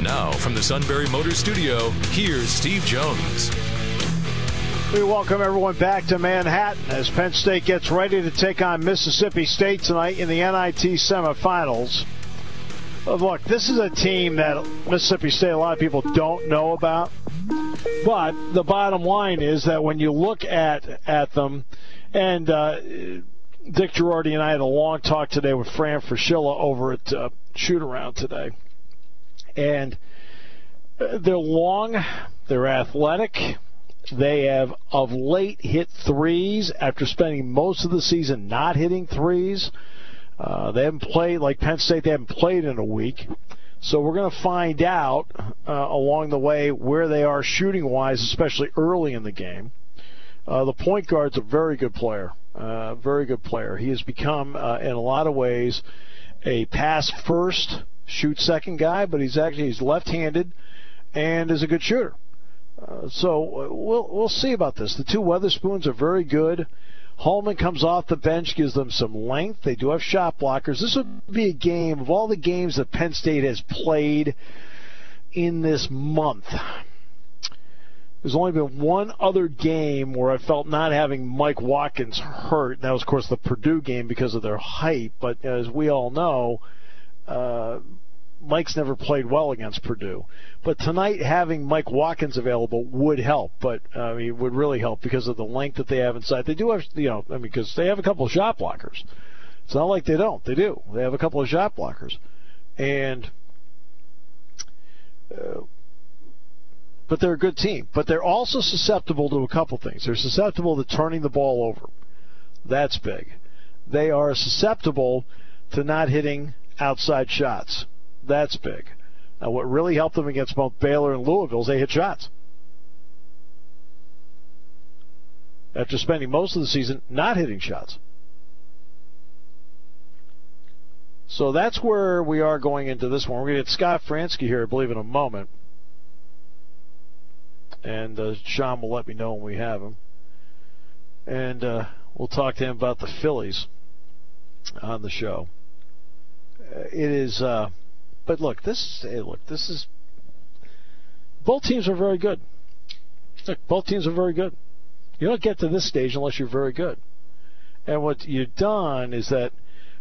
Now, from the Sunbury Motor Studio, here's Steve Jones. We welcome everyone back to Manhattan as Penn State gets ready to take on Mississippi State tonight in the NIT semifinals. Look, this is a team that Mississippi State, a lot of people don't know about. But the bottom line is that when you look at at them, and uh, Dick Jerardi and I had a long talk today with Fran Fraschilla over at uh, today, and uh, they're long, they're athletic. They have of late hit threes after spending most of the season not hitting threes. Uh, they haven't played like Penn State. They haven't played in a week. So we're going to find out uh, along the way where they are shooting wise, especially early in the game. Uh, the point guard's a very good player, uh, very good player. He has become, uh, in a lot of ways, a pass first, shoot second guy, but he's actually he's left-handed and is a good shooter. Uh, so we'll we'll see about this. The two Weatherspoons are very good. Holman comes off the bench, gives them some length. They do have shot blockers. This would be a game of all the games that Penn State has played in this month. There's only been one other game where I felt not having Mike Watkins hurt. And that was, of course, the Purdue game because of their height. But as we all know, uh, Mike's never played well against Purdue. But tonight, having Mike Watkins available would help. But I mean, it would really help because of the length that they have inside. They do have, you know, I mean, because they have a couple of shot blockers. It's not like they don't. They do. They have a couple of shot blockers, and. Uh, but they're a good team. But they're also susceptible to a couple things. They're susceptible to turning the ball over. That's big. They are susceptible to not hitting outside shots. That's big. Now, what really helped them against both Baylor and Louisville is they hit shots. After spending most of the season not hitting shots. So that's where we are going into this one. We're going to get Scott Franzke here, I believe, in a moment. And uh, Sean will let me know when we have him. And uh, we'll talk to him about the Phillies on the show. Uh, it is. Uh, but look, this hey, look, this is both teams are very good. Look, both teams are very good. You don't get to this stage unless you're very good. And what you've done is that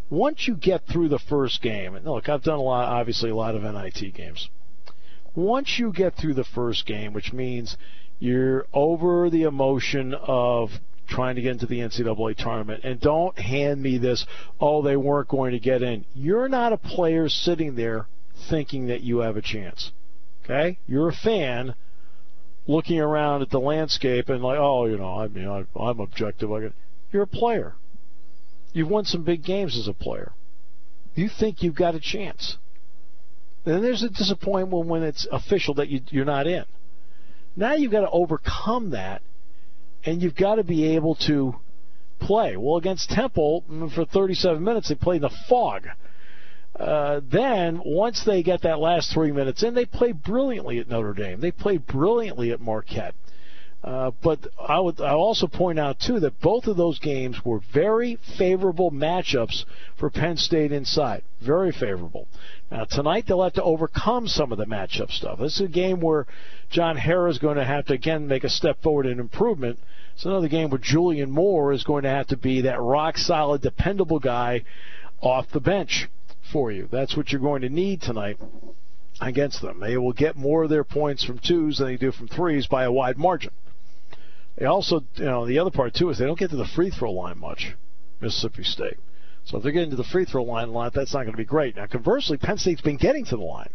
once you get through the first game, and look, I've done a lot, obviously a lot of NIT games. Once you get through the first game, which means you're over the emotion of trying to get into the NCAA tournament. And don't hand me this, oh, they weren't going to get in. You're not a player sitting there thinking that you have a chance. Okay? You're a fan looking around at the landscape and like, oh, you know, I mean, I, I'm objective. You're a player. You've won some big games as a player. You think you've got a chance. Then there's a disappointment when it's official that you, you're not in. Now you've got to overcome that and you've got to be able to play. Well, against Temple, mm, for 37 minutes, they played the fog. Uh, then, once they get that last three minutes in, they play brilliantly at Notre Dame. They play brilliantly at Marquette. Uh, but I would I also point out too that both of those games were very favorable matchups for Penn State inside. Very favorable. Now tonight they'll have to overcome some of the matchup stuff. This is a game where John Harrar is going to have to again make a step forward in improvement. It's another game where Julian Moore is going to have to be that rock solid, dependable guy off the bench for you. That's what you're going to need tonight against them. They will get more of their points from twos than they do from threes by a wide margin. They also, you know, the other part too is they don't get to the free throw line much, Mississippi State. So if they're getting to the free throw line a lot, that's not going to be great. Now, conversely, Penn State's been getting to the line.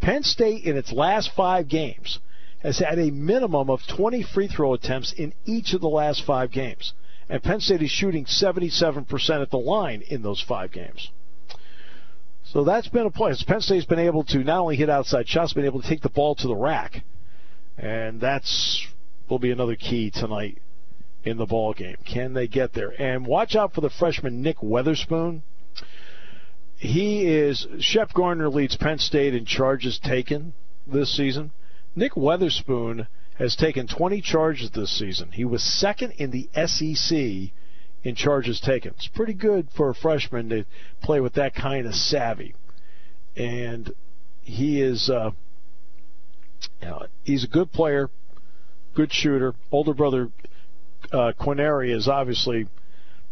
Penn State in its last five games has had a minimum of 20 free throw attempts in each of the last five games. And Penn State is shooting 77% at the line in those five games. So that's been a plus. Penn State's been able to not only hit outside shots, been able to take the ball to the rack and that's will be another key tonight in the ball game. Can they get there? And watch out for the freshman Nick Weatherspoon. He is Shep Garner leads Penn State in charges taken this season. Nick Weatherspoon has taken 20 charges this season. He was second in the SEC in charges taken. It's pretty good for a freshman to play with that kind of savvy. And he is, uh, you know, he's a good player, good shooter. Older brother uh, is obviously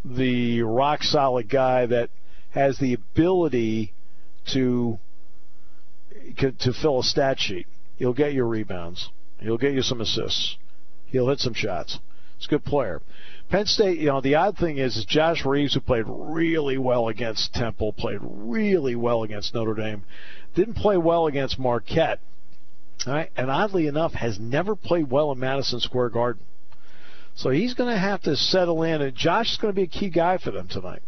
the rock solid guy that has the ability to to fill a stat sheet. He'll get you rebounds. He'll get you some assists. He'll hit some shots. He's a good player. Penn State, you know, the odd thing is, is Josh Reaves, who played really well against Temple, played really well against Notre Dame, didn't play well against Marquette, right? and oddly enough, has never played well in Madison Square Garden. So he's going to have to settle in, and Josh is going to be a key guy for them tonight.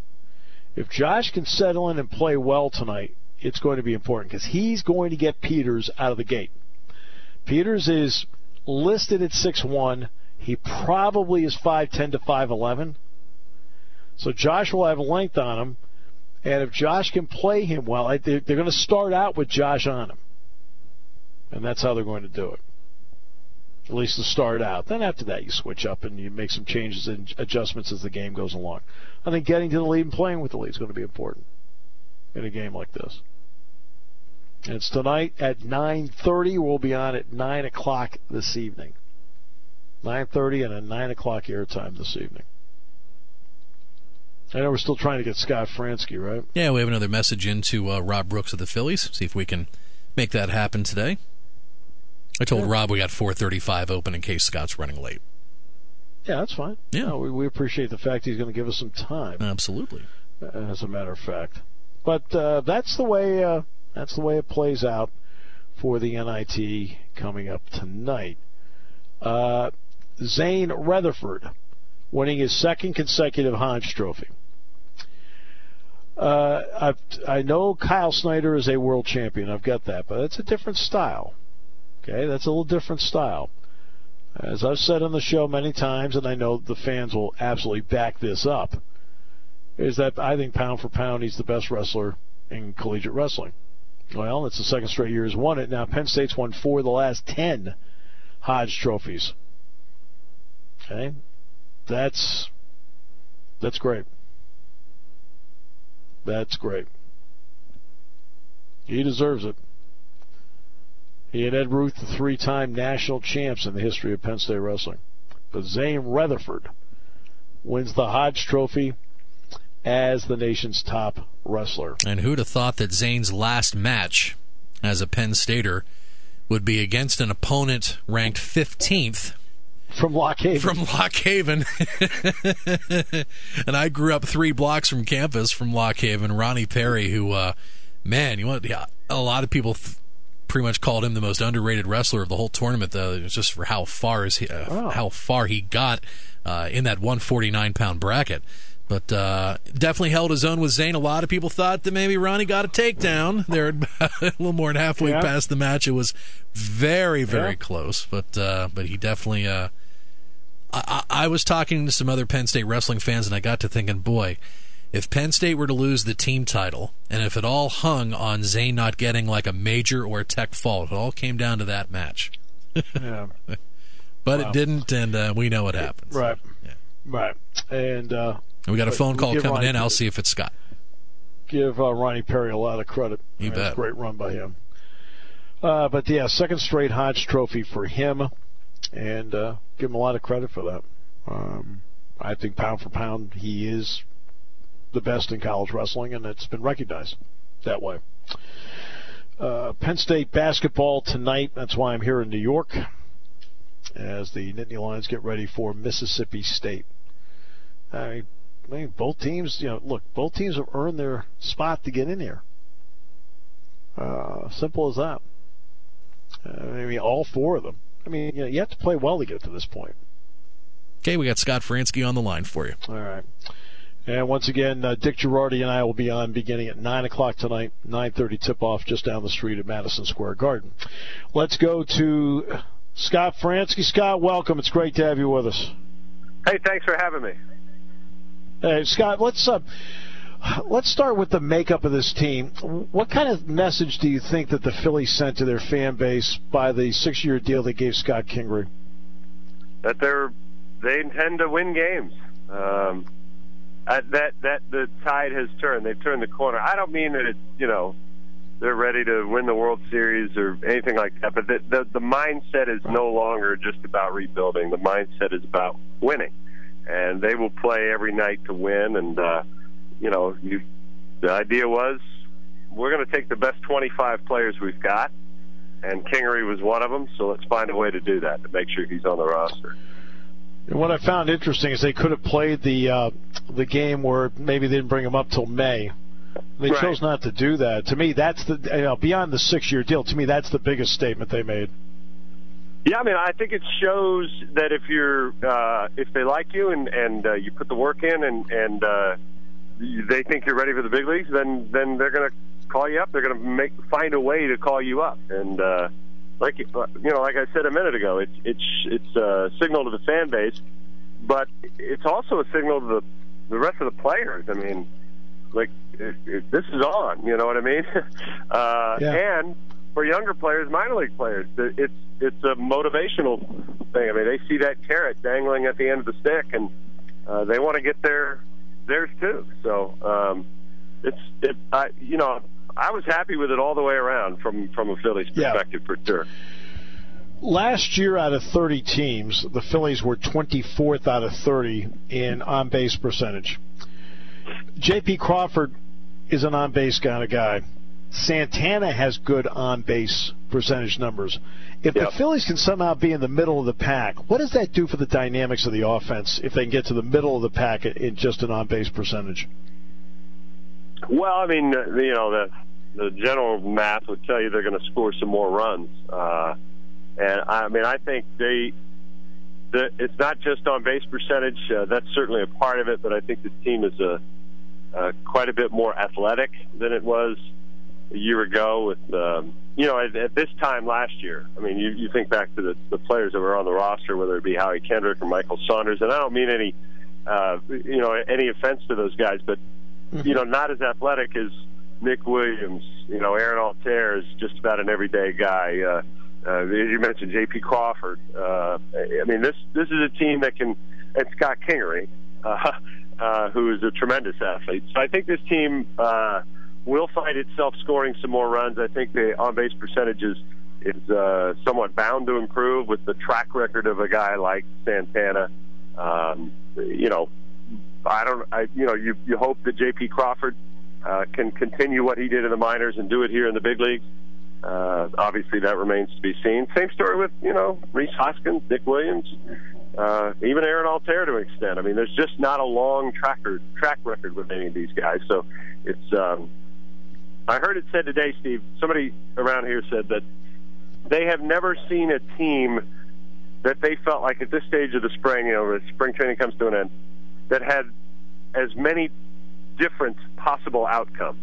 If Josh can settle in and play well tonight, it's going to be important because he's going to get Peters out of the gate. Peters is listed at six one. He probably is 5'10 to 5'11. So Josh will have length on him. And if Josh can play him well, they're going to start out with Josh on him. And that's how they're going to do it at least to start out. Then after that, you switch up and you make some changes and adjustments as the game goes along. I think getting to the lead and playing with the lead is going to be important in a game like this. And it's tonight at 9:30. We'll be on at 9 o'clock this evening. 9:30 and a 9 o'clock airtime this evening. I know we're still trying to get Scott Franzke, right? Yeah, we have another message into uh, Rob Brooks of the Phillies. See if we can make that happen today. I told yeah. Rob we got 4:35 open in case Scott's running late. Yeah, that's fine. Yeah, no, we, we, appreciate the fact he's going to give us some time. Absolutely. As a matter of fact, but uh, that's the way uh, that's the way it plays out for the NIT coming up tonight. Uh, Zain Retherford winning his second consecutive Hodge Trophy. Uh, i know Kyle Snyder is a world champion. I've got that, but it's a different style. Okay, that's a little different style. As I've said on the show many times, and I know the fans will absolutely back this up, is that I think pound for pound he's the best wrestler in collegiate wrestling. Well, it's the second straight year he's won it. Now Penn State's won four of the last ten Hodge trophies. Okay, that's that's great. That's great. He deserves it. He and Ed Ruth, the three-time national champs in the history of Penn State wrestling. But Zain Retherford wins the Hodge Trophy as the nation's top wrestler. And who'd have thought that Zain's last match as a Penn Stater would be against an opponent ranked 15th from Lock Haven. From Lock Haven. and I grew up three blocks from campus from Lock Haven. Ronnie Perry, who, uh, man, you want yeah, a lot of people th- pretty much called him the most underrated wrestler of the whole tournament. Though just for how far is he, uh, oh. how far he got uh, in that 149 pound bracket. But uh, definitely held his own with Zain. A lot of people thought that maybe Ronnie got a takedown. There, a little more than halfway yeah. past the match. It was very, very yeah. close. But uh, but he definitely. Uh, I, I was talking to some other Penn State wrestling fans, and I got to thinking, boy, if Penn State were to lose the team title, and if it all hung on Zain not getting like a major or a tech fall, it all came down to that match. yeah. but wow. it didn't, and uh, we know what happens. Right. Yeah. Right. And uh, we got a phone call coming Ronnie in. I'll see if it's Scott. Give uh, Ronnie Perry a lot of credit. You bet. Great run by him. Uh, but yeah, second straight Hodge Trophy for him, and uh, give him a lot of credit for that. Um, I think pound for pound, he is the best in college wrestling, and it's been recognized that way. Uh, Penn State basketball tonight. That's why I'm here in New York as the Nittany Lions get ready for Mississippi State. I mean, both teams, you know, look, both teams have earned their spot to get in here. Uh, simple as that. Uh, I mean, all four of them. I mean, you, know, you have to play well to get to this point. Okay, we got Scott Franzke on the line for you. All right. And once again, uh, Dick Jerardi and I will be on beginning at 9 o'clock tonight, 9.30 tip-off just down the street at Madison Square Garden. Let's go to Scott Franzke. Scott, welcome. It's great to have you with us. Hey, thanks for having me. Hey, Scott, let's uh, let's start with the makeup of this team. What kind of message do you think that the Phillies sent to their fan base by the six-year deal they gave Scott Kingery? That they're they intend to win games. Um, that that the tide has turned. They've turned the corner. I don't mean that it's you know they're ready to win the World Series or anything like that. But the, the, the mindset is no longer just about rebuilding. The mindset is about winning, and they will play every night to win. And uh, you know, you, the idea was we're going to take the best 25 players we've got, and Kingery was one of them. So let's find a way to do that to make sure he's on the roster. And what I found interesting is they could have played the uh, the game where maybe they didn't bring him up till May they right. chose not to do that. To me, that's the you know, beyond the six-year deal. To me, that's the biggest statement they made. Yeah, I mean, I think it shows that if you're uh, if they like you and and uh, you put the work in and and uh, they think you're ready for the big leagues, then then they're going to call you up. They're going to make find a way to call you up. And uh, like you know, like I said a minute ago, it's it's it's a signal to the fan base, but it's also a signal to the the rest of the players. I mean, like it, it, this is on. You know what I mean? uh, yeah. And for younger players, minor league players, it's it's a motivational thing. I mean, they see that carrot dangling at the end of the stick, and uh, they want to get their theirs too. So um, it's it. I you know I was happy with it all the way around from from a Phillies perspective yeah. for sure. Last year, out of 30 teams, the Phillies were 24th out of 30 in on base percentage. J.P. Crawford is an on base kind of guy. Santana has good on base percentage numbers. If yep. the Phillies can somehow be in the middle of the pack, what does that do for the dynamics of the offense if they can get to the middle of the pack in just an on base percentage? Well, I mean, you know, the the general math would tell you they're going to score some more runs. Uh, and I mean, I think they the, it's not just on base percentage. Uh, that's certainly a part of it, but I think the team is a uh, quite a bit more athletic than it was a year ago. With um, you know, at, at this time last year, I mean, you, you think back to the, the players that were on the roster, whether it be Howie Kendrick or Michael Saunders, and I don't mean any, uh, you know, any offense to those guys, but mm-hmm. you know, not as athletic as Nick Williams. You know, Aaron Altherr is just about an everyday guy. Uh, uh, you mentioned, J.P. Crawford. Uh, I mean, this this is a team that can, and Scott Kingery, uh, uh, who is a tremendous athlete. So I think this team uh, will find itself scoring some more runs. I think the on base percentages is uh, somewhat bound to improve with the track record of a guy like Santana. Um, you know, I don't. I you know you you hope that J.P. Crawford uh, can continue what he did in the minors and do it here in the big leagues. Uh, obviously, that remains to be seen. Same story with you know Rhys Hoskins, Nick Williams, uh, even Aaron Altherr to an extent. I mean, there's just not a long tracker track record with any of these guys. So it's. Um, I heard it said today, Steve. Somebody around here said that they have never seen a team that they felt like at this stage of the spring, you know, spring training comes to an end, that had as many different possible outcomes.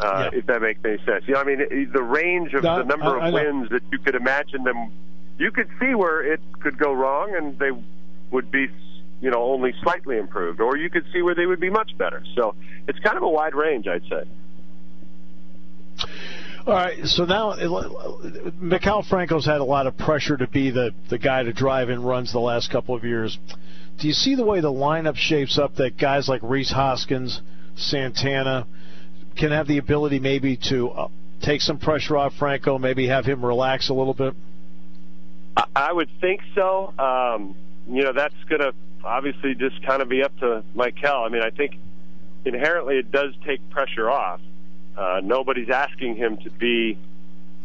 Uh, yeah. If that makes any sense, you know, I mean, the range of no, the number I, of I wins that you could imagine them you could see where it could go wrong and they would be you know only slightly improved or you could see where they would be much better so it's kind of a wide range i'd say all right, so now Maikel Franco's had a lot of pressure to be the, the guy to drive in runs the last couple of years. Do you see the way the lineup shapes up that guys like Rhys Hoskins, Santana can have the ability maybe to uh, take some pressure off Franco, maybe have him relax a little bit? I would think so. Um, you know, that's going to obviously just kind of be up to Maikel. I mean, I think inherently it does take pressure off. Uh, nobody's asking him to be,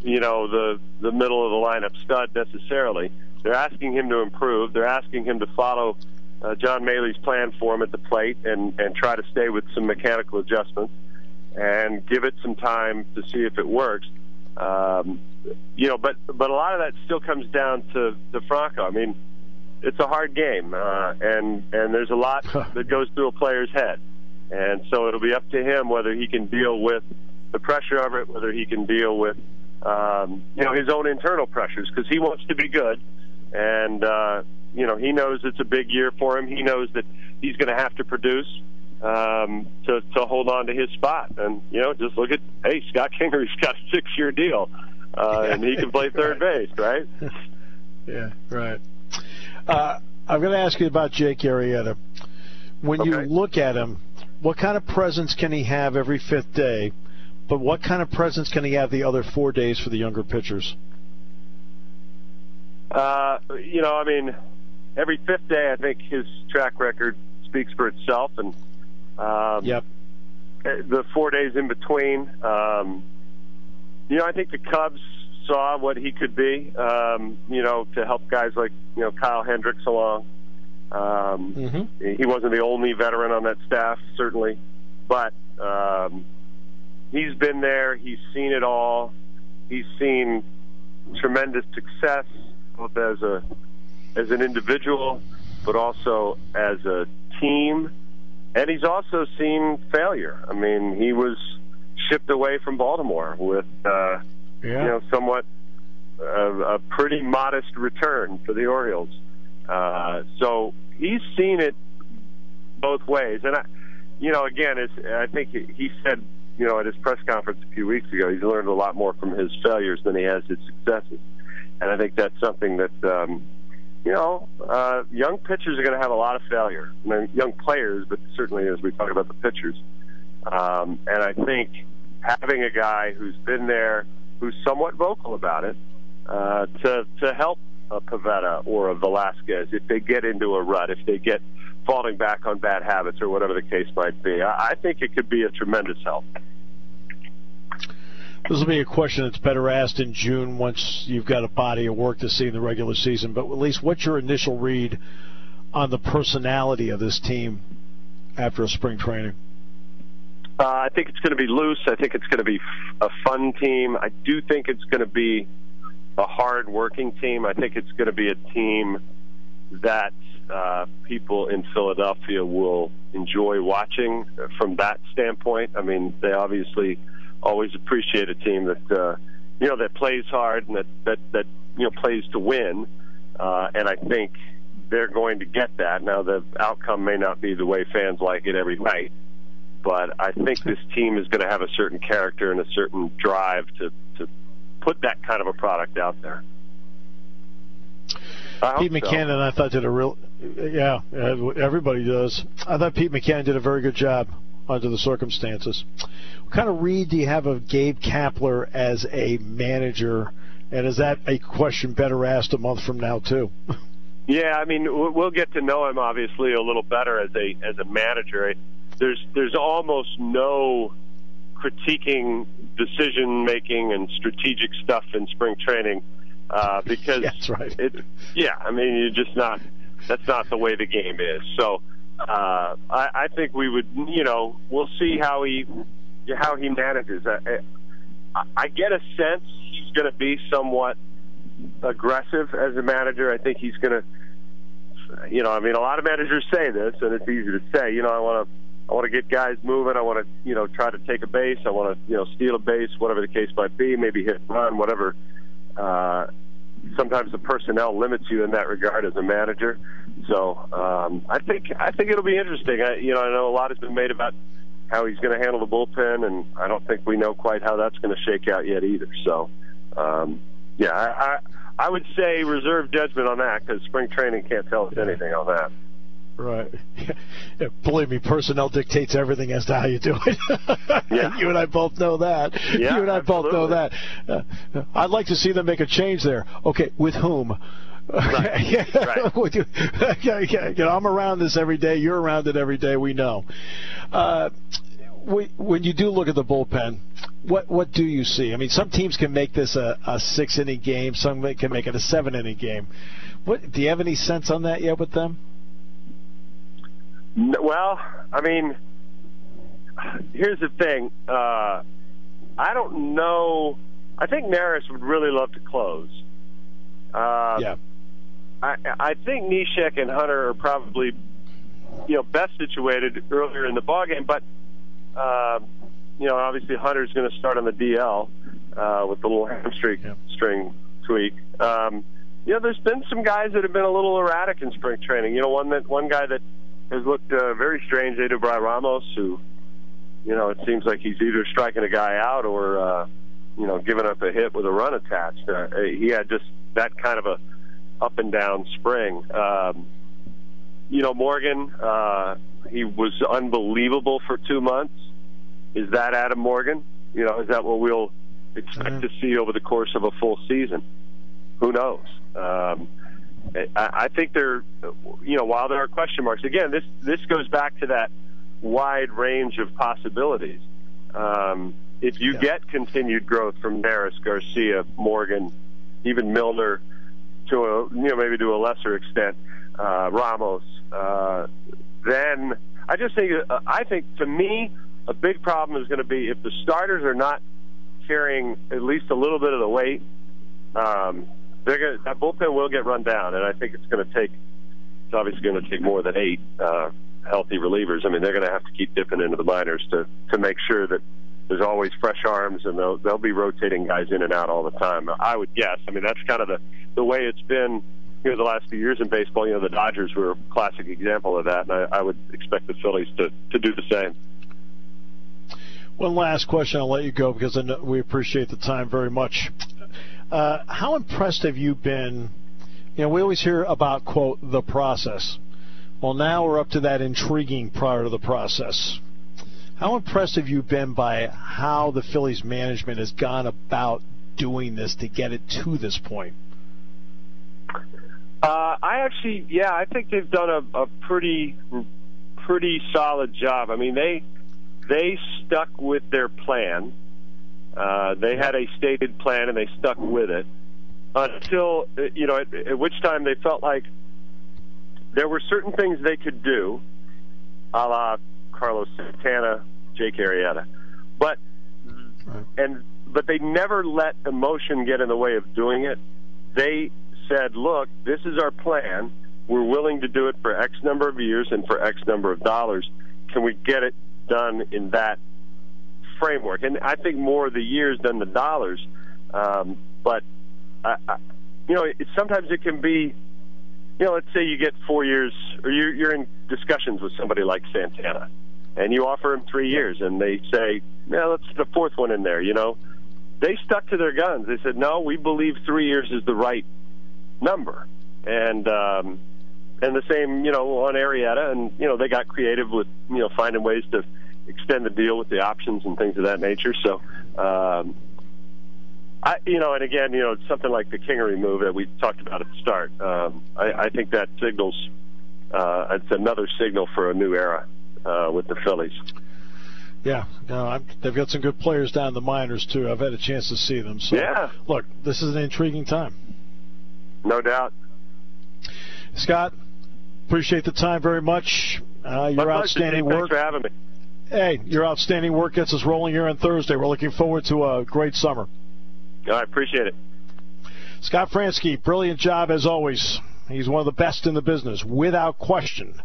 you know, the the middle of the lineup stud necessarily. They're asking him to improve. They're asking him to follow uh, John Mallee's plan for him at the plate and and try to stay with some mechanical adjustments and give it some time to see if it works. Um, you know, but but a lot of that still comes down to to Franco. I mean, it's a hard game, uh, and and there's a lot that goes through a player's head, and so it'll be up to him whether he can deal with the pressure of it, whether he can deal with um, you know, his own internal pressures because he wants to be good, and uh, you know, he knows it's a big year for him. He knows that he's going to have to produce um, to to hold on to his spot. And you know, just look at hey, Scott Kingery's got a six year deal, uh, and he can play third base, right? yeah, right. Uh, I'm going to ask you about Jake Arrieta. When Okay. you look at him, what kind of presence can he have every fifth day? But what kind of presence can he have the other four days for the younger pitchers? Uh, you know, I mean, every fifth day, I think his track record speaks for itself, and um, Yep. the four days in between. Um, you know, I think the Cubs saw what he could be. Um, you know, to help guys like you know Kyle Hendricks along. Um, Mm-hmm. He wasn't the only veteran on that staff, certainly, but um, he's been there. He's seen it all. He's seen tremendous success, both as a as an individual, but also as a team. And he's also seen failure. I mean, he was shipped away from Baltimore with, uh, Yeah. you know, somewhat a, a pretty modest return for the Orioles. Uh, so he's seen it both ways. And I, you know, again, it's, I think he said, you know, at his press conference a few weeks ago, he's learned a lot more from his failures than he has his successes. And I think that's something that, um, you know, uh, young pitchers are going to have a lot of failure. I mean, young players, but certainly as we talk about the pitchers. Um, and I think having a guy who's been there, who's somewhat vocal about it, uh, to to help a Pivetta or a Velasquez if they get into a rut, if they get falling back on bad habits or whatever the case might be, I, I think it could be a tremendous help. This will be a question that's better asked in June once you've got a body of work to see in the regular season. But at least, what's your initial read on the personality of this team after a spring training? Uh, I think it's going to be loose. I think it's going to be a fun team. I do think it's going to be a hard working team. I think it's going to be a team that uh, people in Philadelphia will enjoy watching from that standpoint. I mean, they obviously always appreciate a team that uh, you know that plays hard and that that that you know plays to win. Uh, and I think they're going to get that. Now, the outcome may not be the way fans like it every night, but I think this team is going to have a certain character and a certain drive to to put that kind of a product out there. Pete so. I thought did a real, yeah, everybody does. I thought Pete McCann did a very good job under the circumstances. What kind of read do you have of Gabe Kapler as a manager? And is that a question better asked a month from now too? Yeah, I mean, we'll get to know him obviously a little better as a as a manager. There's there's almost no critiquing decision making and strategic stuff in spring training uh, because That's right. it. Yeah, I mean, you're just not. That's not the way the game is. So uh, I, I think we would, you know, we'll see how he how he manages. I, I, I get a sense he's going to be somewhat aggressive as a manager. I think he's going to, you know, I mean, a lot of managers say this, and it's easy to say. You know, I want to, I want to get guys moving. I want to, you know, try to take a base. I want to, you know, steal a base, whatever the case might be. Maybe hit run, whatever. Uh, sometimes the personnel limits you in that regard as a manager. So um, I think I think it'll be interesting. I, you know, I know a lot has been made about how he's going to handle the bullpen, and I don't think we know quite how that's going to shake out yet either. So, um, yeah, I, I I would say reserve judgment on that because spring training can't tell us anything on that. Right. Yeah, believe me, personnel dictates everything as to how you do it. Yeah. you and I both know that. Yeah, you and I both know that. Uh, I'd like to see them make a change there. Okay, with whom? Right. Right. With you- yeah, yeah, you know, I'm around this every day. You're around it every day. We know. Uh, we- when you do look at the bullpen, what what do you see? I mean, some teams can make this a, a six inning game. Some can make it a seven inning game. What do you have any sense on that yet with them? Well, I mean, here's the thing. Uh, I don't know. I think Neris would really love to close. Uh, yeah. I, I think Neshek and Hunter are probably, you know, best situated earlier in the ballgame. But, um, you know, obviously Hunter's going to start on the DL. uh, with the little hamstring Yeah. string tweak. Um, you know, there's been some guys that have been a little erratic in spring training. You know, one that one guy that has looked uh, very strange, Edubray Ramos, who, you know, it seems like he's either striking a guy out or, uh, you know, giving up a hit with a run attached. Uh, he had just that kind of a up and down spring. Um, you know, Morgan, uh, he was unbelievable for two months. Is that Adam Morgan? You know, is that what we'll expect Mhm. to see over the course of a full season? Who knows? Um, I, think there, you know, while there are question marks, again, this this goes back to that wide range of possibilities. Um, if you Yeah. get continued growth from Neris, Garcia, Morgan, even Milner, to a you know maybe to a lesser extent, uh, Ramos, uh, then I just think uh, I think to me a big problem is going to be if the starters are not carrying at least a little bit of the weight. Um, they're gonna, that bullpen will get run down, and I think it's going to take. It's obviously going to take more than eight uh, healthy relievers. I mean, they're going to have to keep dipping into the minors to to make sure that there's always fresh arms, and they'll they'll be rotating guys in and out all the time. I would guess. I mean, that's kind of the the way it's been. You know, the last few years in baseball, you know, the Dodgers were a classic example of that, and I, I would expect the Phillies to to do the same. One last question. I'll let you go because I know we appreciate the time very much. Uh, how impressed have you been? You know, we always hear about quote the process. Well, now we're up to that intriguing part of the process. How impressed have you been by how the Phillies management has gone about doing this to get it to this point? Uh, I actually, yeah, I think they've done a, a pretty, pretty solid job. I mean, they they stuck with their plan. Uh, they had a stated plan and they stuck with it until uh, you know, at, at which time they felt like there were certain things they could do, a la Carlos Santana, Jake Arrieta, but Right. and but they never let emotion get in the way of doing it. They said, "Look, this is our plan. We're willing to do it for X number of years and for X number of dollars. Can we get it done in that framework?" And I think more of the years than the dollars. Um, but I, I, you know, it, sometimes it can be. You know, let's say you get four years, or you're, you're in discussions with somebody like Santana, and you offer him three years, and they say, "Yeah, let's put the fourth one in there." You know, they stuck to their guns. They said, "No, we believe three years is the right number," and um, and the same, you know, on Arrieta, and you know, they got creative with you know finding ways to extend the deal with the options and things of that nature. So, um, I, you know, and again, you know, something like the Kingery move that we talked about at the start. Um, I, I think that signals. Uh, it's another signal for a new era uh, with the Phillies. Yeah, no, I'm, they've got some good players down in the minors too. I've had a chance to see them. So, Yeah. look, this is an intriguing time. No doubt. Scott, appreciate the time very much. Uh, My your pleasure, outstanding Steve. work. Thanks for having me. Hey, your outstanding work gets us rolling here on Thursday. We're looking forward to a great summer. I appreciate it. Scott Franzke, brilliant job as always. He's one of the best in the business, without question.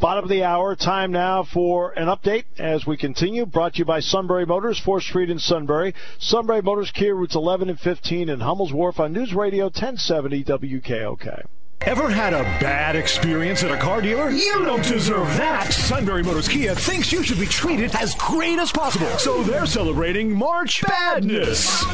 Bottom of the hour, time now for an update as we continue. Brought to you by Sunbury Motors, 4th Street in Sunbury. Sunbury Motors, Kia routes 11 and 15 in Hummel's Wharf on News Radio 1070 WKOK. Ever had a bad experience at a car dealer? You don't deserve that. Sunbury Motors Kia thinks you should be treated as great as possible. So they're celebrating March Badness.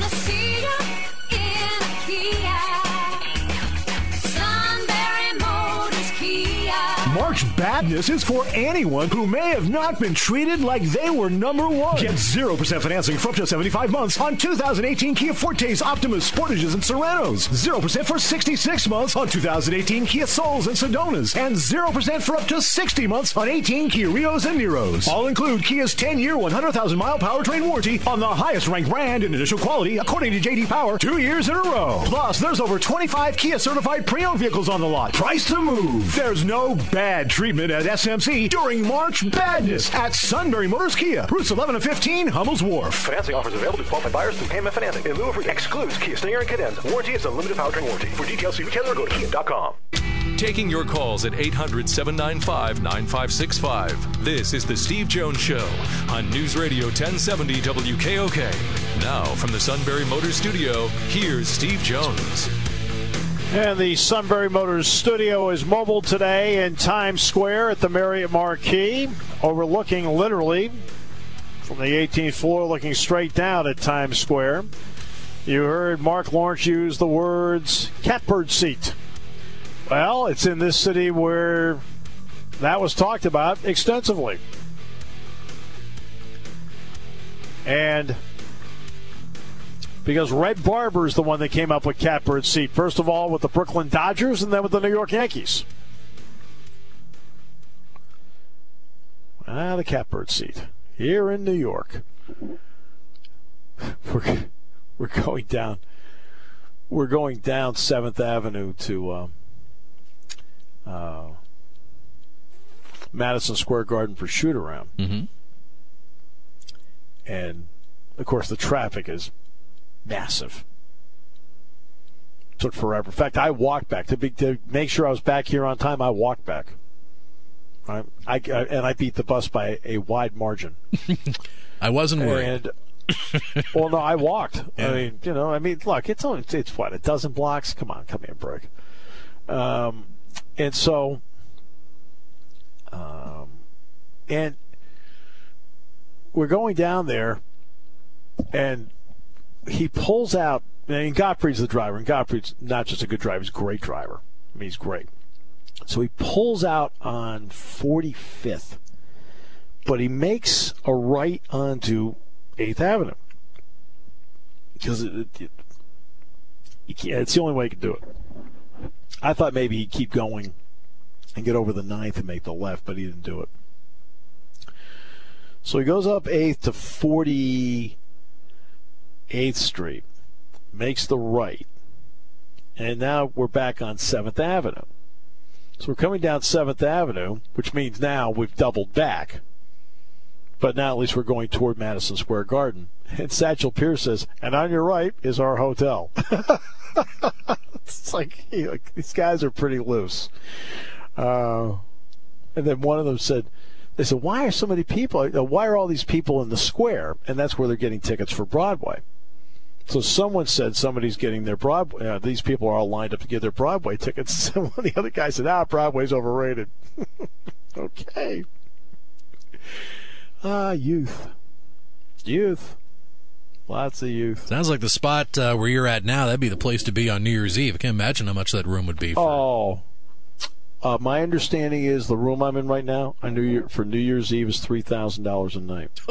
Badness is for anyone who may have not been treated like they were number one. Get 0% financing for up to 75 months on 2018 Kia Fortes, Optimas, Sportages, and Sorentos. 0% for 66 months on 2018 Kia Souls and Sedonas. And 0% for up to 60 months on 18 Kia Rios and Niros. All include Kia's 10-year, 100,000 mile powertrain warranty on the highest ranked brand in initial quality according to JD Power two years in a row. Plus, there's over 25 Kia certified pre-owned vehicles on the lot. Price to move. There's no bad treatment at SMC during March Badness at Sunbury Motors Kia, routes 11 and 15, Hummel's Wharf. Financing offers available to qualified buyers through payment financing. In lieu of excludes Kia Stinger and Cadenza. Warranty is unlimited powertrain warranty. For details, see retailer or go to kia.com. Taking your calls at 800 795 9565. This is The Steve Jones Show on News Radio 1070 WKOK. Now, from the Sunbury Motors Studio, here's Steve Jones. And the Sunbury Motors studio is mobile today in Times Square at the Marriott Marquis, overlooking literally from the 18th floor, looking straight down at Times Square. You heard Mark Lawrence use the words catbird seat. Well, it's in this city where that was talked about extensively. And because Red Barber is the one that came up with catbird seat. First of all, with the Brooklyn Dodgers, and then with the New York Yankees. Ah, the catbird seat here in New York. We're we're going down. We're going down Seventh Avenue to uh, uh, Madison Square Garden for shoot around, Mm-hmm. and of course the traffic is massive. Took forever. In fact, I walked back to, be, to make sure I was back here on time. I walked back. I, I and I beat the bus by a wide margin. I wasn't worried. And well, no, I walked. Yeah. I mean, you know, I mean, look, it's only it's what a dozen blocks. Come on, come here, break. Um, and so, um, and we're going down there, and he pulls out. And Gottfried's the driver, and Gottfried's not just a good driver; he's a great driver. I mean, he's great. So he pulls out on 45th, but he makes a right onto 8th Avenue because it, it, it, it's the only way he can do it. I thought maybe he'd keep going and get over the 9th and make the left, but he didn't do it. So he goes up 8th to 48th Street, makes the right, and now we're back on 7th Avenue. So we're coming down 7th Avenue, which means now we've doubled back. But now at least we're going toward Madison Square Garden. And Satchel Pierce says, and on your right is our hotel. it's like, these guys are pretty loose. Uh, and then one of them said, they said, why are so many people, why are all these people in the square? And that's where they're getting tickets for Broadway. So someone said somebody's getting their Broadway. Uh, these people are all lined up to get their Broadway tickets. And one of the other guys said, "Ah, Broadway's overrated." okay. Ah, youth, youth, lots of youth. Sounds like the spot uh, where you're at now. That'd be the place to be on New Year's Eve. I can't imagine how much that room would be. For, Oh, uh, my understanding is the room I'm in right now, on New Year for New Year's Eve is three thousand dollars a night.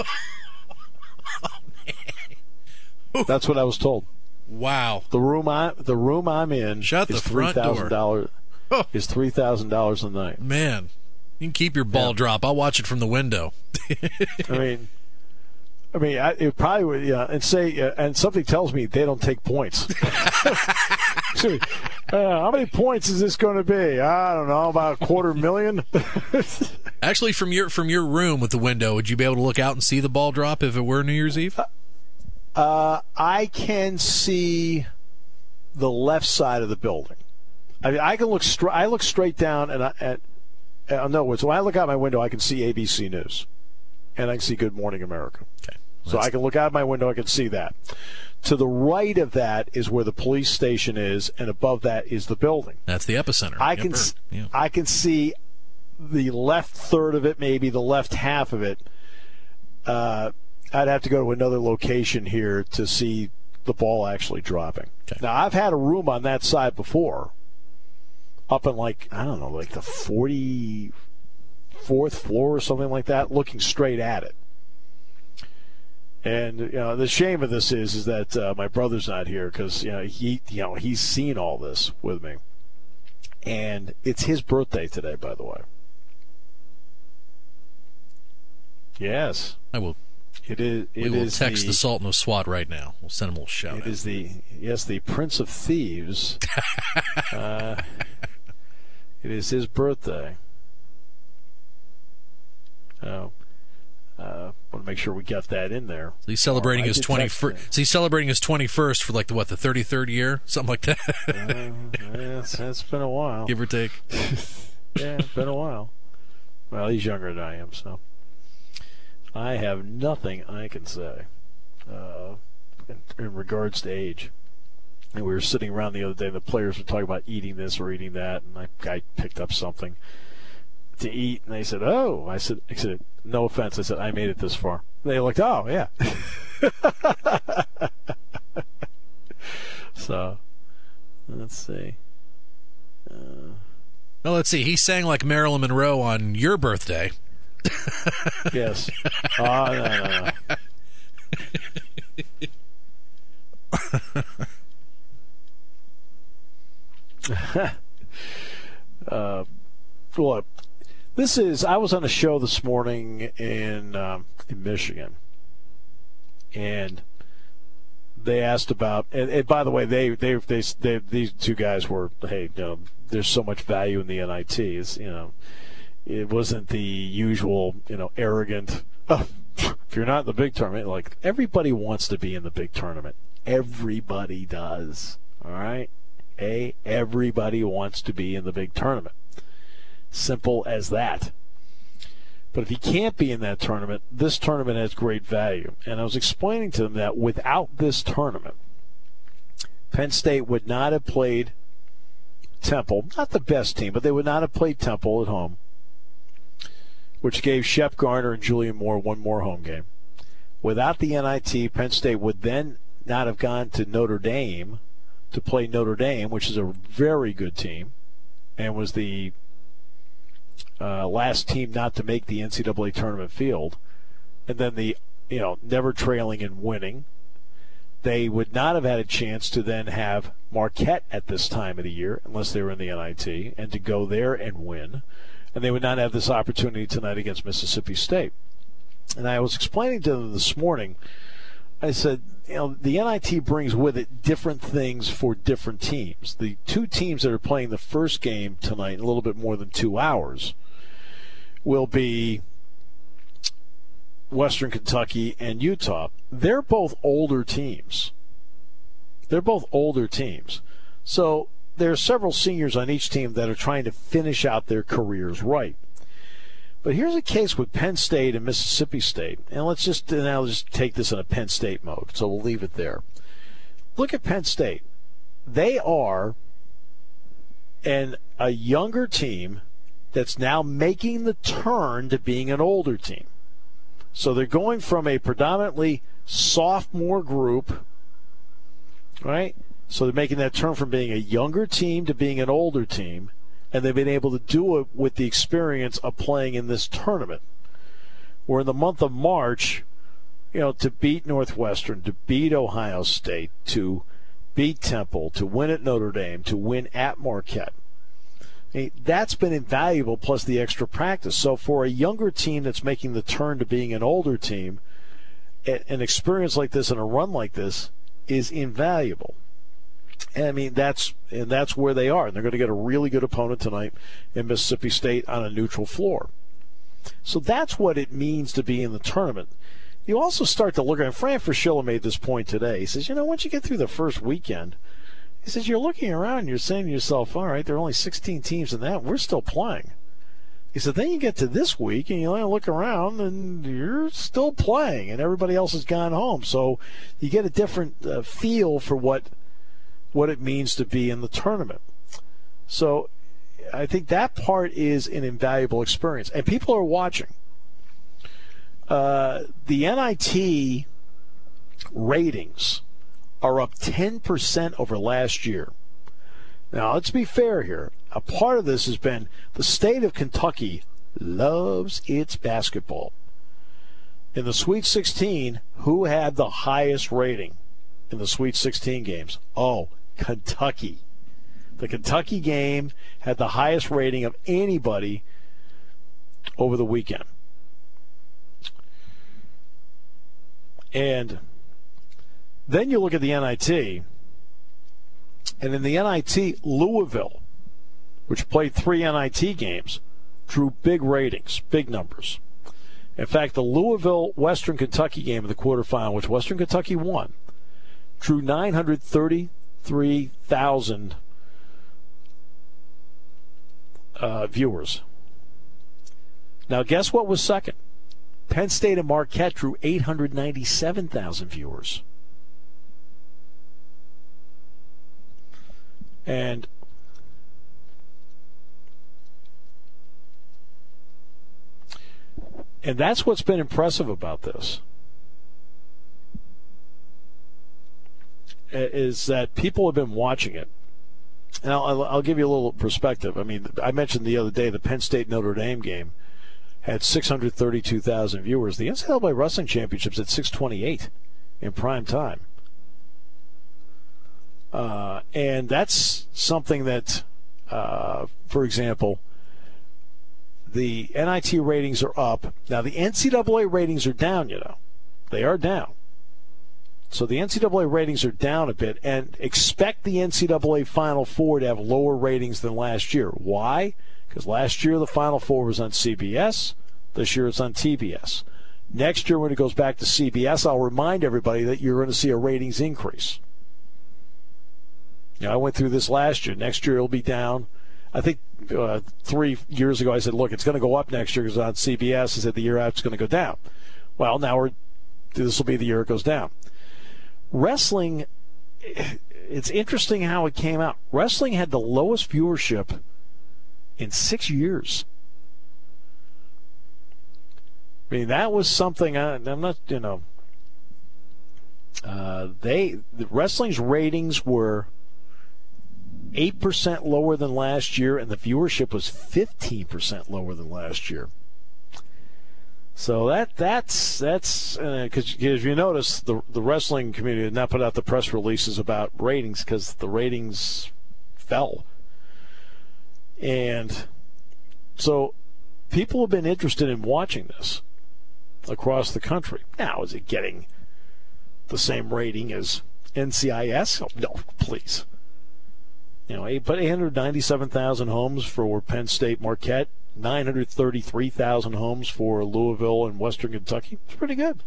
That's what I was told. Wow. The room I the room I'm in Shut is the three thousand dollars is three thousand dollars a night. Man, you can keep your ball Yeah. drop. I'll watch it from the window. I mean, I mean, I, it probably would, yeah. And say, uh, and something tells me they don't take points. Excuse me. Uh, how many points is this going to be? I don't know, about a quarter million. Actually, from your from your room with the window, would you be able to look out and see the ball drop if it were New Year's Eve? Uh, I can see the left side of the building. I mean, I can look straight. I look straight down, and I, at, uh, in other words, when I look out my window, I can see ABC News, and I can see Good Morning America. Okay. So I can look out my window, I can see that. To the right of that is where the police station is, and above that is the building. That's the epicenter. I Yep, can s yeah. I can see the left third of it, maybe the left half of it. Uh, I'd have to go to another location here to see the ball actually dropping. Okay. Now I've had a room on that side before, up in like I don't know, like the forty fourth floor or something like that, looking straight at it. And you know the shame of this is is that uh, my brother's not here because you know he you know he's seen all this with me, and it's his birthday today, by the way. Yes, I will. It is. We will is text the, the, Sultan of SWAT right now. We'll send him a little shout It out. is the yes, the Prince of Thieves. uh, it is his birthday. Oh, uh, want to make sure we got that in there. So he's celebrating Oh, his twenty first. So he's celebrating his twenty first for like the what the thirty third year, something like that, Uh, it's, it's been a while. give or take. Yeah, it's been a while. Well, he's younger than I am, so I have nothing I can say uh, in, in regards to age. And we were sitting around the other day, and the players were talking about eating this or eating that, and I, I picked up something to eat, and they said, "Oh," I said, "I said, no offense," I said, "I made it this far." They looked, "Oh, yeah." so, let's see. Uh, Well, let's see. He sang like Marilyn Monroe on your birthday. Yes. Oh, no, no, no. uh, well, this is. I was on a show this morning in um, in Michigan, and they asked about. And, and by the way, they they they, they these two guys were. Hey, you know, there's so much value in the NIT. It's, you know, it wasn't the usual, you know, arrogant. Oh, if you're not in the big tournament, like everybody wants to be in the big tournament. Everybody does. All right. A everybody wants to be in the big tournament. Simple as that. But if you can't be in that tournament, this tournament has great value. And I was explaining to them that without this tournament, Penn State would not have played Temple, not the best team, but they would not have played Temple at home, which gave Shep Garner and Julian Moore one more home game. Without the NIT, Penn State would then not have gone to Notre Dame to play Notre Dame, which is a very good team, and was the uh, last team not to make the NCAA tournament field, and then the you know never trailing and winning. They would not have had a chance to then have Marquette at this time of the year, unless they were in the NIT, and to go there and win. And they would not have this opportunity tonight against Mississippi State. And I was explaining to them this morning, I said, you know, the NIT brings with it different things for different teams. The two teams that are playing the first game tonight, in a little bit more than two hours, will be Western Kentucky and Utah. They're both older teams. They're both older teams. So there are several seniors on each team that are trying to finish out their careers right. But here's a case with Penn State and Mississippi State, and let's just I'll just take this in a Penn State mode. So we'll leave it there. Look at Penn State; they are an a younger team that's now making the turn to being an older team. So they're going from a predominantly sophomore group, right? So they're making that turn from being a younger team to being an older team and they've been able to do it with the experience of playing in this tournament. Where in the month of March, you know, to beat Northwestern, to beat Ohio State, to beat Temple, to win at Notre Dame, to win at Marquette. I mean, that's been invaluable plus the extra practice. So for a younger team that's making the turn to being an older team, an experience like this and a run like this is invaluable. And I mean that's and that's where they are. And they're going to get a really good opponent tonight in Mississippi State on a neutral floor. So that's what it means to be in the tournament. You also start to look at Fran Fraschilla made this point today. He says, you know, once you get through the first weekend, he says you're looking around and you're saying to yourself, all right, there are only 16 teams in that. We're still playing. He said, then you get to this week and you look around and you're still playing and everybody else has gone home. So you get a different uh, feel for what what it means to be in the tournament. So I think that part is an invaluable experience, and people are watching. Uh, the NIT ratings are up 10% over last year. Now, let's be fair here. A part of this has been the state of Kentucky loves its basketball. In the Sweet 16, who had the highest rating in the Sweet 16 games? Oh, Kentucky. The Kentucky game had the highest rating of anybody over the weekend. And then you look at the NIT, and in the NIT, Louisville, which played three NIT games, drew big ratings, big numbers. In fact, the Louisville Western Kentucky game in the quarterfinal, which Western Kentucky won, drew 933,000 uh, viewers. Now, guess what was second? Penn State and Marquette drew 897,000 viewers. And and that's what's been impressive about this is that people have been watching it. And I'll, I'll- I'll give you a little perspective. I mean, I mentioned the other day the Penn State Notre Dame game had 632,000 viewers. The NCAA Wrestling Championships at 628 in prime time. Uh, and that's something that, uh, for example, the NIT ratings are up. Now, the NCAA ratings are down, you know. They are down. So the NCAA ratings are down a bit, and expect the NCAA Final Four to have lower ratings than last year. Why? Because last year the Final Four was on CBS. This year it's on TBS. Next year, when it goes back to CBS, I'll remind everybody that you're going to see a ratings increase. You know, I went through this last year. Next year it'll be down. I think uh, three years ago I said, look, it's going to go up next year because on CBS. I said the year after it's going to go down. Well, now we're this will be the year it goes down. Wrestling, it's interesting how it came out. Wrestling had the lowest viewership in six years. I mean, that was something. I, I'm not, you know. Uh, they the wrestling's ratings were eight percent lower than last year, and the viewership was fifteen percent lower than last year. So that that's that's uh, because if you notice the the wrestling community did not put out the press releases about ratings because the ratings fell, and so people have been interested in watching this across the country. Now, is it getting the same rating as NCIS? Oh, no, please. You know, but 897,000 homes for Penn State Marquette, 933,000 homes for Louisville and Western Kentucky. It's pretty good.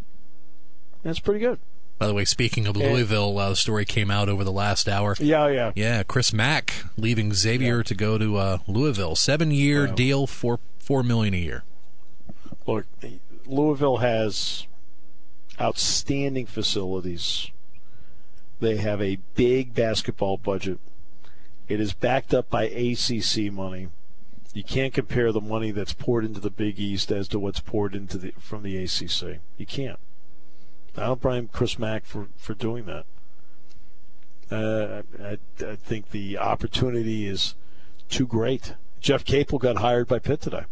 That's pretty good. By the way, speaking of Louisville, uh, the story came out over the last hour. Yeah, yeah. Yeah, Chris Mack leaving Xavier to go to uh, Louisville. Seven year Wow. deal, for four million a year. Look, Louisville has outstanding facilities. They have a big basketball budget. It is backed up by ACC money. You can't compare the money that's poured into the Big East as to what's poured into the from the ACC. You can't. I don't blame Chris Mack for, for doing that. Uh, I, I think the opportunity is too great. Jeff Capel got hired by Pitt today.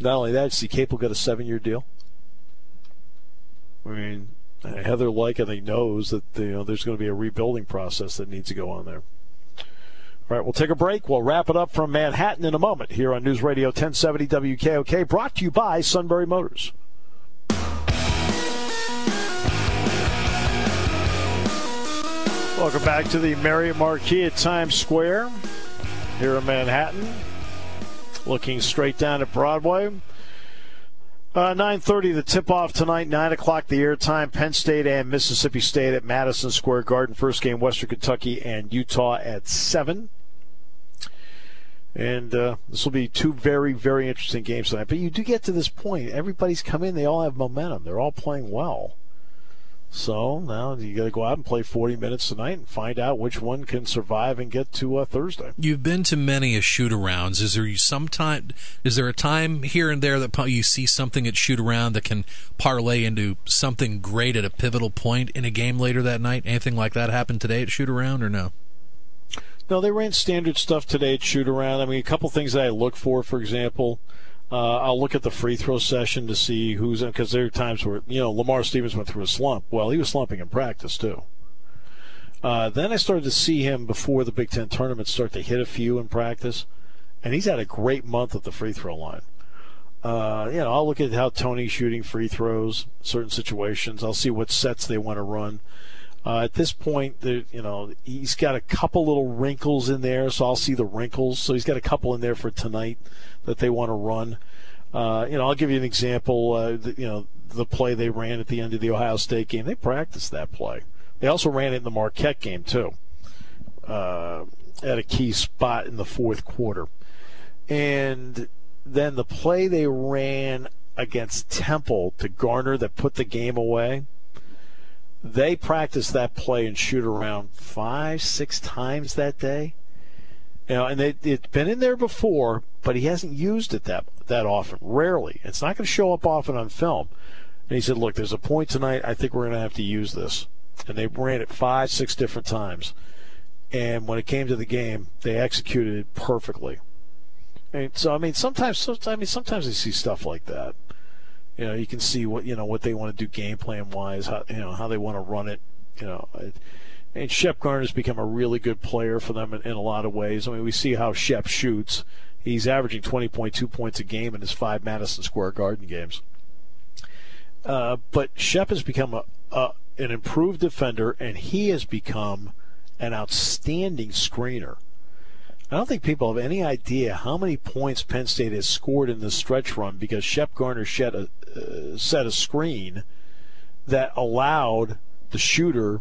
Not only that, see Capel got a seven-year deal. I mean, Heather Lyke I think knows that you know there's going to be a rebuilding process that needs to go on there. All right, we'll take a break. We'll wrap it up from Manhattan in a moment here on News Radio 1070 WKOK, brought to you by Sunbury Motors. Welcome back to the Marriott Marquis at Times Square here in Manhattan. Looking straight down at Broadway. Uh, 9.30 the tip-off tonight, 9 o'clock the airtime. Penn State and Mississippi State at Madison Square Garden. First game, Western Kentucky and Utah at 7. And uh, this will be two very, very interesting games tonight. But you do get to this point. Everybody's come in. They all have momentum. They're all playing well. So now you got to go out and play 40 minutes tonight and find out which one can survive and get to uh, Thursday. You've been to many a shoot arounds. Is there some time? Is there a time here and there that you see something at shoot around that can parlay into something great at a pivotal point in a game later that night? Anything like that happen today at shoot around or no? No, they ran standard stuff today at shoot around. I mean, a couple things that I look for, for example, uh, I'll look at the free throw session to see who's in, because there are times where, you know, Lamar Stevens went through a slump. Well, he was slumping in practice, too. Uh, then I started to see him before the Big Ten tournament start to hit a few in practice, and he's had a great month at the free throw line. Uh, you know, I'll look at how Tony's shooting free throws, certain situations. I'll see what sets they want to run. Uh, at this point, there, you know, he's got a couple little wrinkles in there, so I'll see the wrinkles. So he's got a couple in there for tonight that they want to run. Uh, you know, I'll give you an example. Uh, the, you know, the play they ran at the end of the Ohio State game. They practiced that play. They also ran it in the Marquette game too, uh, at a key spot in the fourth quarter. And then the play they ran against Temple to Garner that put the game away. They practiced that play and shoot around five, six times that day. You know, and they, it's been in there before, but he hasn't used it that that often. Rarely. It's not going to show up often on film. And he said, "Look, there's a point tonight. I think we're going to have to use this." And they ran it five, six different times. And when it came to the game, they executed it perfectly. And so, I mean, sometimes, sometimes, I mean, sometimes they see stuff like that. You know, you can see what you know what they want to do game plan wise, how you know how they want to run it. You know, and Shep Garner's become a really good player for them in, in a lot of ways. I mean, we see how Shep shoots. He's averaging 20.2 points a game in his five Madison Square Garden games. Uh, but Shep has become a, a an improved defender, and he has become an outstanding screener. I don't think people have any idea how many points Penn State has scored in this stretch run because Shep Garner shed a, uh, set a screen that allowed the shooter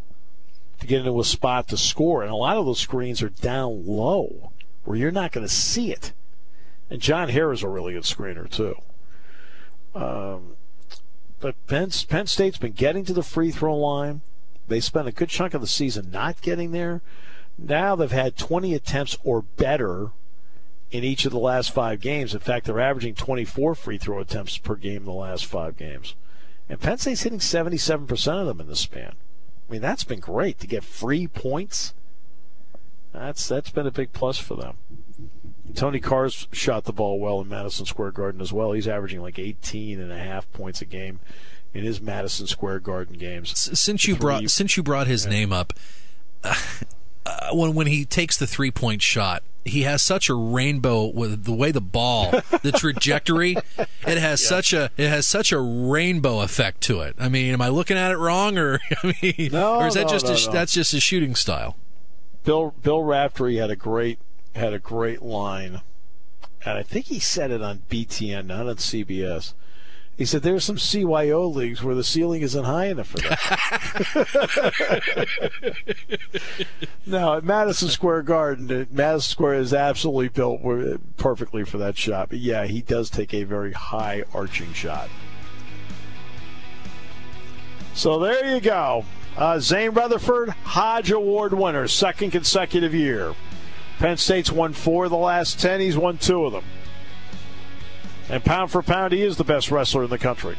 to get into a spot to score. And a lot of those screens are down low where you're not going to see it. And John Harris is a really good screener, too. Um, but Penn, Penn State's been getting to the free throw line. They spent a good chunk of the season not getting there. Now they've had 20 attempts or better in each of the last five games. In fact, they're averaging 24 free throw attempts per game in the last five games. And Penn State's hitting 77% of them in this span. I mean, that's been great to get free points. That's that's been a big plus for them. Tony Carr's shot the ball well in Madison Square Garden as well. He's averaging like 18 and a half points a game in his Madison Square Garden games. Since you brought since you brought his name up, uh, when when he takes the three point shot, he has such a rainbow with the way the ball, the trajectory. It has such a it has such a rainbow effect to it. I mean, am I looking at it wrong, or I mean, No, or is that no, just no, a, that's just a shooting style? Bill Bill Raftery had a great had a great line, and I think he said it on BTN, not on CBS. He said there's some CYO leagues where the ceiling isn't high enough for that. no, at Madison Square Garden, Madison Square is absolutely built perfectly for that shot. But yeah, he does take a very high arching shot. So there you go. Uh, Zain Retherford, Hodge Award winner, second consecutive year. Penn State's won four of the last ten. He's won two of them. And pound for pound, he is the best wrestler in the country.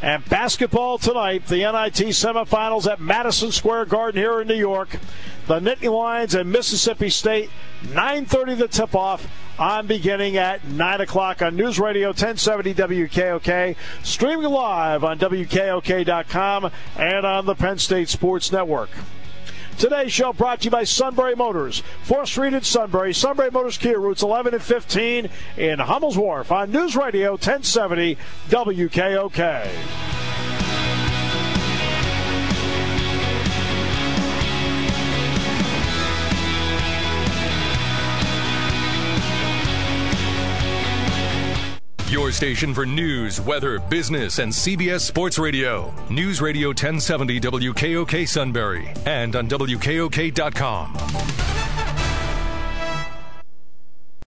And basketball tonight, the NIT semifinals at Madison Square Garden here in New York. The Nittany Lions and Mississippi State, 9.30 the tip-off. I'm beginning at 9 o'clock on News Radio 1070 WKOK, streaming live on WKOK.com and on the Penn State Sports Network. Today's show brought to you by Sunbury Motors, 4th Street in Sunbury, Sunbury Motors Kia routes 11 and 15 in Hummel's Wharf on News Radio 1070 WKOK. Your station for news, weather, business, and CBS Sports Radio. News Radio 1070 WKOK Sunbury and on WKOK.com.